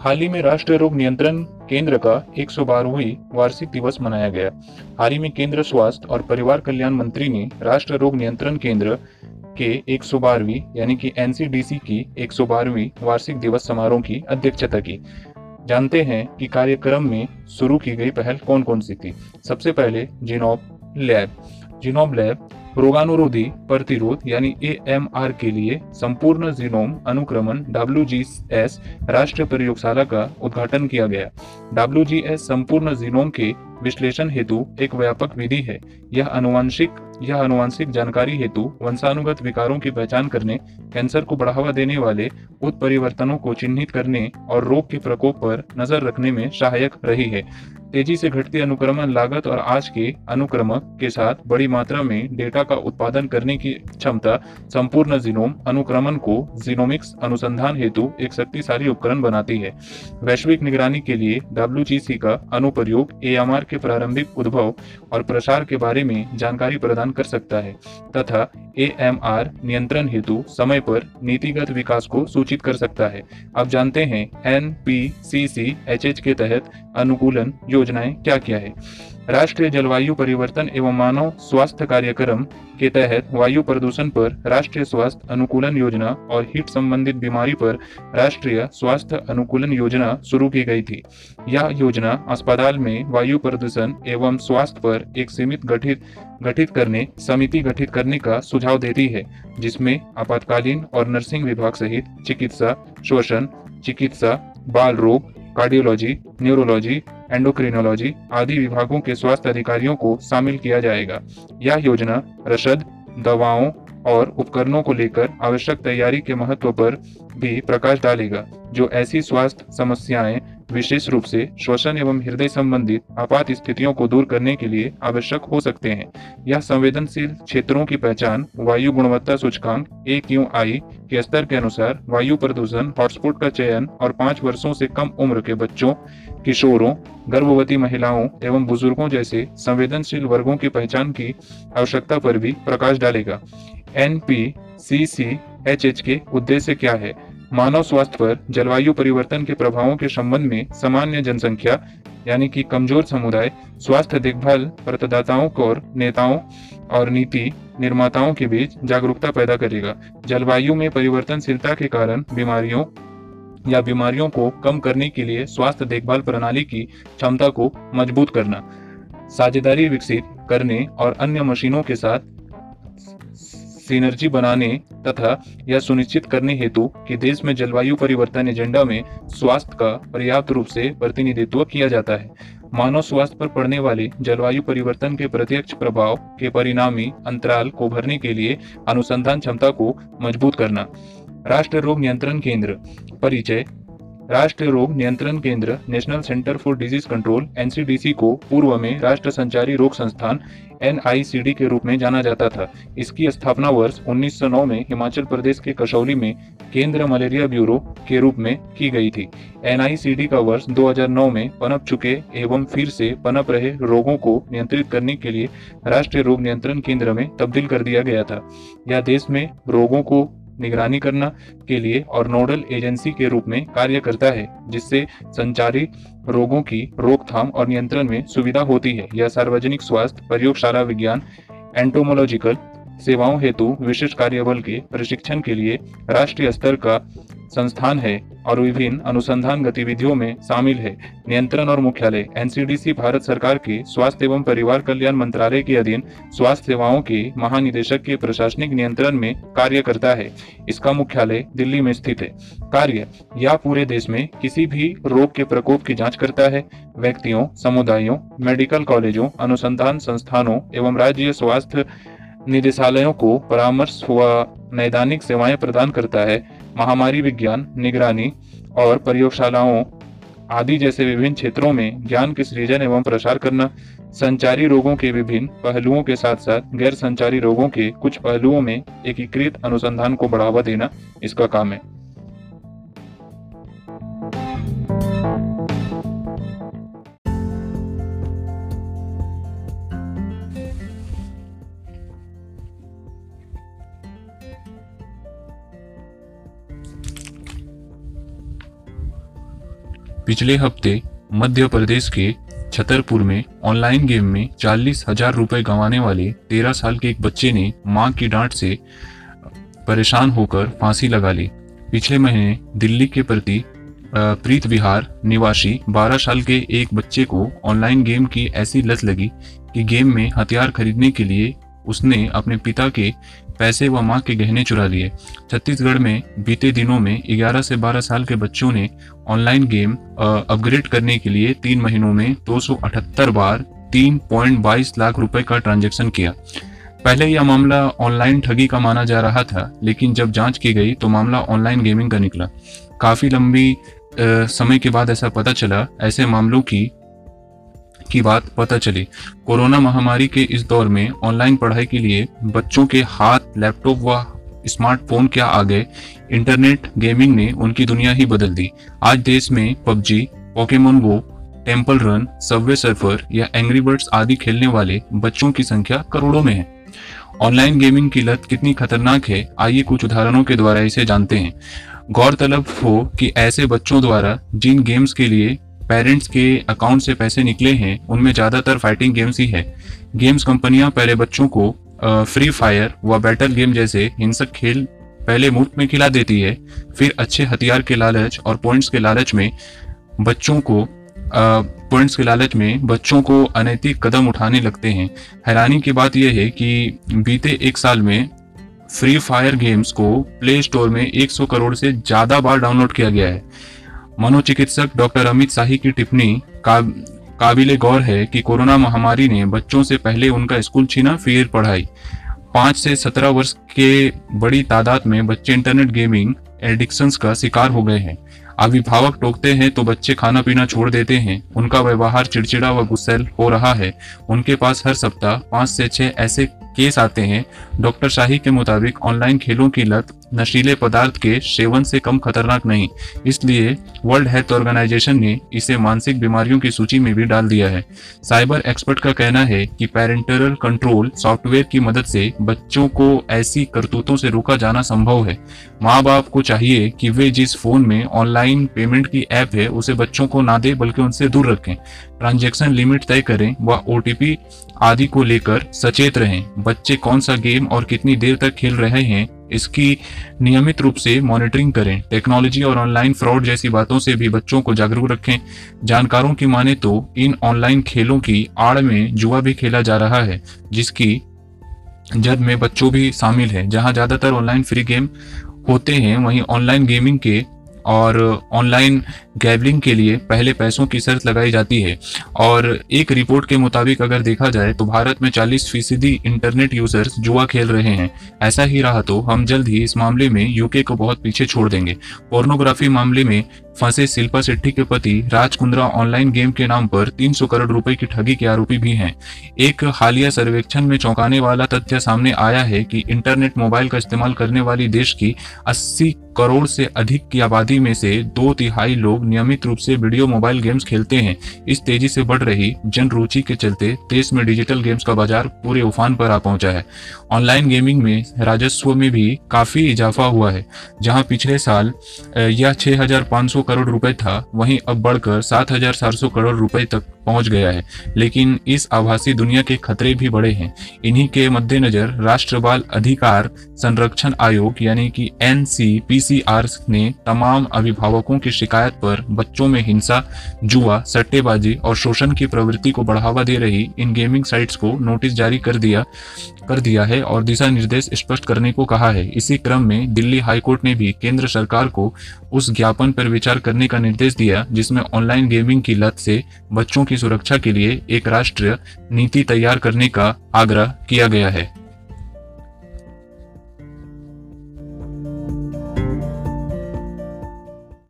हाल ही में राष्ट्रीय रोग नियंत्रण केंद्र का एक वार्षिक दिवस मनाया गया। हाल ही में केंद्र स्वास्थ्य और परिवार कल्याण मंत्री ने राष्ट्रीय रोग नियंत्रण केंद्र के एक सौ यानी कि एनसीडीसी की एक सौ वार्षिक दिवस समारोह की अध्यक्षता की। जानते हैं कि कार्यक्रम में शुरू की गई पहल कौन कौन सी थी? सबसे पहले जिनोब लैब। जिनोब लैब रोगानुरोधी प्रतिरोध यानी एएमआर के लिए संपूर्ण जीनोम अनुक्रमण डब्ल्यूजीएस राष्ट्रीय प्रयोगशाला का उद्घाटन किया गया। डब्ल्यूजीएस संपूर्ण जीनोम के विश्लेषण हेतु एक व्यापक विधि है। यह अनुवांशिक यह अनुवांशिक जानकारी हेतु वंशानुगत विकारों की पहचान करने, कैंसर को बढ़ावा देने वाले उत्परिवर्तनों को चिन्हित करने और रोग के प्रकोप पर नज़र रखने में सहायक रही है। तेज़ी से घटती अनुक्रमण लागत और आज के अनुक्रमक के साथ बड़ी मात्रा में डेटा का उत्पादन करने की क्षमता, संपूर्ण जीनोम अनुक्रमण को जीनोमिक्स अनुसंधान हेतु एक शक्तिशाली उपकरण बनाती है। वैश्विक निगरानी के लिए डब्ल्यूजीसी का अनुप्रयोग ए के प्रारंभिक उद्भव और प्रसार के बारे में जानकारी प्रदान कर सकता है, तथा एएमआर नियंत्रण हेतु समय पर नीतिगत विकास को सूचित कर सकता है। अब जानते हैं एन पी के तहत अनुकूलन योजनाएँ क्या क्या है? राष्ट्रीय जलवायु परिवर्तन एवं मानव स्वास्थ्य कार्यक्रम के तहत वायु प्रदूषण पर राष्ट्रीय स्वास्थ्य अनुकूलन योजना और हीट संबंधित बीमारी पर राष्ट्रीय स्वास्थ्य अनुकूलन योजना शुरू की गई थी। यह योजना अस्पताल में वायु प्रदूषण एवं स्वास्थ्य पर एक सीमित गठित गठित करने, समिति गठित करने का सुझाव देती है, जिसमें आपातकालीन और नर्सिंग विभाग सहित चिकित्सा, शोषण, चिकित्सा, बाल रोग कार्डियोलॉजी न्यूरोलॉजी एंडोक्रिनोलॉजी आदि विभागों के स्वास्थ्य अधिकारियों को शामिल किया जाएगा। यह योजना रसद, दवाओं और उपकरणों को लेकर आवश्यक तैयारी के महत्व पर भी प्रकाश डालेगा, जो ऐसी स्वास्थ्य समस्याएँ विशेष रूप से श्वसन एवं हृदय संबंधित आपात स्थितियों को दूर करने के लिए आवश्यक हो सकते हैं। यह संवेदनशील क्षेत्रों की पहचान, वायु गुणवत्ता सूचकांक ए क्यू आई के स्तर के अनुसार वायु प्रदूषण, हॉटस्पॉट का चयन और पाँच वर्षों से कम उम्र के बच्चों, किशोरों, गर्भवती महिलाओं एवं बुज़ुर्गों जैसे संवेदनशील वर्गों की पहचान की आवश्यकता पर भी प्रकाश डालेगा। N P C C H H के उद्देश्य क्या है? मानव स्वास्थ्य पर जलवायु परिवर्तन के प्रभावों के संबंध में सामान्य जनसंख्या, यानी कि कमज़ोर समुदाय, स्वास्थ्य देखभाल प्रदाताओं और नेताओं और नीति निर्माताओं के बीच जागरूकता पैदा करेगा। जलवायु में परिवर्तनशीलता के कारण बीमारियों या बीमारियों को कम करने के लिए स्वास्थ्य देखभाल प्रणाली की क्षमता को मज़बूत करना, साझेदारी विकसित करने और अन्य मशीनों के साथ सिनर्जी बनाने तथा यह सुनिश्चित करने हेतु कि देश में जलवायु परिवर्तन एजेंडा में स्वास्थ्य का पर्याप्त रूप से प्रतिनिधित्व किया जाता है। मानव स्वास्थ्य पर पड़ने वाले जलवायु परिवर्तन के प्रत्यक्ष प्रभाव के परिणामी अंतराल को भरने के लिए अनुसंधान क्षमता को मज़बूत करना। राष्ट्र रोग नियंत्रण केंद्र, परिचय राष्ट्रीय रोग नियंत्रण केंद्र, national centre for disease control, NCDC को पूर्व में राष्ट्र संचारी रोग संस्थान, एनआईसीडी के रूप में जाना जाता था। इसकी स्थापना वर्ष 1909 में हिमाचल प्रदेश के कसौली में केंद्र मलेरिया ब्यूरो के रूप में की गई थी। एनआईसीडी का वर्ष 2009 में पनप चुके एवं फिर से पनप रहे रोगों को नियंत्रित करने के लिए राष्ट्रीय रोग नियंत्रण केंद्र में तब्दील कर दिया गया था। यह देश में रोगों को निगरानी करना के लिए और नोडल एजेंसी के रूप में कार्य करता है, जिससे संचारी रोगों की रोकथाम और नियंत्रण में सुविधा होती है। यह सार्वजनिक स्वास्थ्य, प्रयोगशाला विज्ञान एंटोमोलॉजिकल सेवाओं हेतु विशिष्ट कार्यबल के प्रशिक्षण के लिए राष्ट्रीय स्तर का संस्थान है और विभिन्न अनुसंधान गतिविधियों में शामिल है। नियंत्रण और मुख्यालय, एनसीडीसी, भारत सरकार के स्वास्थ्य एवं परिवार कल्याण मंत्रालय के अधीन स्वास्थ्य सेवाओं के महानिदेशक के प्रशासनिक नियंत्रण में कार्य करता है। इसका मुख्यालय दिल्ली में स्थित है। कार्य, या पूरे देश में किसी भी रोग के प्रकोप की जाँच करता है। व्यक्तियों, समुदायों, मेडिकल कॉलेजों, अनुसंधान संस्थानों एवं राज्य स्वास्थ्य निदेशालयों को परामर्श व नैदानिक सेवाएँ प्रदान करता है। महामारी विज्ञान, निगरानी और प्रयोगशालाओं आदि जैसे विभिन्न क्षेत्रों में ज्ञान के सृजन एवं प्रसार करना, संचारी रोगों के विभिन्न पहलुओं के साथ साथ गैर संचारी रोगों के कुछ पहलुओं में एकीकृत अनुसंधान को बढ़ावा देना इसका काम है। पिछले हफ़्ते मध्य प्रदेश के छतरपुर में ऑनलाइन गेम में चालीस हज़ार रुपए गंवाने वाले तेरह साल के एक बच्चे ने माँ की डांट से परेशान होकर फांसी लगा ली। पिछले महीने दिल्ली के प्रति प्रीत विहार निवासी 12 साल के एक बच्चे को ऑनलाइन गेम की ऐसी लत लगी कि गेम में हथियार खरीदने के लिए उसने अपने पिता के पैसे व माँ के गहने चुरा लिए। छत्तीसगढ़ में बीते दिनों में 11 से 12 साल के बच्चों ने ऑनलाइन गेम अपग्रेड करने के लिए तीन महीनों में दो सौ अठहत्तर बार 3.22 लाख रुपए का ट्रांजैक्शन किया। पहले यह मामला ऑनलाइन ठगी का माना जा रहा था, लेकिन जब जाँच की गई तो मामला ऑनलाइन गेमिंग का निकला। काफ़ी लंबी समय के बाद ऐसा पता चला, ऐसे मामलों की की बात पता चली। कोरोना महामारी के इस दौर में ऑनलाइन पढ़ाई के लिए बच्चों के हाथ, लैपटॉप व स्मार्टफ़ोन क्या आ गए इंटरनेट गेमिंग ने उनकी दुनिया ही बदल दी। आज देश में PUBG, Pokemon Go Temple Run, Subway Surfer या एंग्री बर्ड्स आदि खेलने वाले बच्चों की संख्या करोड़ों में है। ऑनलाइन गेमिंग की लत कितनी खतरनाक है, आइए कुछ उदाहरणों के द्वारा इसे जानते हैं। गौरतलब हो कि ऐसे बच्चों द्वारा जिन गेम्स के लिए पेरेंट्स के अकाउंट से पैसे निकले हैं, उनमें ज़्यादातर फाइटिंग गेम्स ही है। गेम्स कंपनियाँ पहले बच्चों को फ्री फायर व बैटल गेम जैसे हिंसक खेल पहले मुफ़्त में खिला देती है, फिर अच्छे हथियार के लालच और पॉइंट्स के लालच में बच्चों को पॉइंट्स के लालच में बच्चों को अनैतिक कदम उठाने लगते हैं। हैरानी की बात यह है कि बीते एक साल में फ्री फायर गेम्स को प्ले स्टोर में 100 करोड़ से ज़्यादा बार डाउनलोड किया गया है। मनोचिकित्सक डॉक्टर अमित शाही की टिप्पणी काबिल गौर है कि कोरोना महामारी ने बच्चों से पहले उनका स्कूल छीना, फिर पढ़ाई। पाँच से सत्रह वर्ष के बड़ी तादाद में बच्चे इंटरनेट गेमिंग एडिक्शंस का शिकार हो गए हैं। अभिभावक टोकते हैं तो बच्चे खाना पीना छोड़ देते हैं। उनका व्यवहार चिड़चिड़ा व गुस्सेल हो रहा है। उनके पास हर सप्ताह पाँच से छह ऐसे केस आते हैं। डॉक्टर शाही के मुताबिक ऑनलाइन खेलों की लत नशीले पदार्थ के सेवन से कम खतरनाक नहीं, इसलिए वर्ल्ड हेल्थ ऑर्गेनाइजेशन ने इसे मानसिक बीमारियों की सूची में भी डाल दिया है। साइबर एक्सपर्ट का कहना है कि पेरेंटल कंट्रोल सॉफ्टवेयर की मदद से बच्चों को ऐसी करतूतों से रोका जाना संभव है। माँ बाप को चाहिए कि वे जिस फ़ोन में ऑनलाइन पेमेंट की ऐप है, उसे बच्चों को ना दे, बल्कि उनसे दूर रखें। ट्रांजेक्शन लिमिट तय करें व ओटीपी आदि को लेकर सचेत रहें। बच्चे कौन सा गेम और कितनी देर तक खेल रहे हैं, इसकी नियमित रूप से मॉनिटरिंग करें। टेक्नोलॉजी और ऑनलाइन फ्रॉड जैसी बातों से भी बच्चों को जागरूक रखें। जानकारों की माने तो इन ऑनलाइन खेलों की आड़ में जुआ भी खेला जा रहा है, जिसकी जद में बच्चों भी शामिल है। जहाँ ज़्यादातर ऑनलाइन फ्री गेम होते हैं, वहीं ऑनलाइन गेमिंग के और ऑनलाइन गैबलिंग के लिए पहले पैसों की शर्त लगाई जाती है। और एक रिपोर्ट के मुताबिक अगर देखा जाए तो भारत में 40 फ़ीसदी इंटरनेट यूज़र्स जुआ खेल रहे हैं। ऐसा ही रहा तो हम जल्द ही इस मामले में यूके को बहुत पीछे छोड़ देंगे। पोर्नोग्राफी मामले में फंसे शिल्पा शेट्टी के पति राज कुंद्रा ऑनलाइन गेम के नाम पर 300 करोड़ रुपए की ठगी के आरोपी भी हैं। एक हालिया सर्वेक्षण में चौंकाने वाला तथ्य सामने आया है कि इंटरनेट मोबाइल का इस्तेमाल करने वाली देश की 80 करोड़ से अधिक की आबादी में से दो तिहाई लोग नियमित रूप से वीडियो मोबाइल गेम्स खेलते हैं। इस तेज़ी से बढ़ रही जन रुचि के चलते देश में डिजिटल गेम्स का बाज़ार पूरे उफान पर आ पहुँचा है। ऑनलाइन गेमिंग में राजस्व में भी काफ़ी इजाफा हुआ है, जहाँ पिछले साल यह छह करोड़ रुपए था, वहीं अब बढ़कर सात हज़ार चार सौ करोड़ रुपए तक पहुँच गया है। लेकिन इस आभासी दुनिया के खतरे भी बड़े हैं। इन्हीं के मद्देनजर राष्ट्र बाल अधिकार संरक्षण आयोग यानी कि एन ने तमाम अभिभावकों की शिकायत पर बच्चों में हिंसा, जुआ, सट्टेबाजी और शोषण की प्रवृत्ति को बढ़ावा दे रही इन गेमिंग साइट्स को नोटिस जारी कर दिया कर दिया है और दिशा निर्देश स्पष्ट करने को कहा है। इसी क्रम में दिल्ली हाईकोर्ट ने भी केंद्र सरकार को उस ज्ञापन पर विचार करने का निर्देश दिया, जिसमें ऑनलाइन गेमिंग की लत से बच्चों की सुरक्षा के लिए एक राष्ट्रीय नीति तैयार करने का आग्रह किया गया है।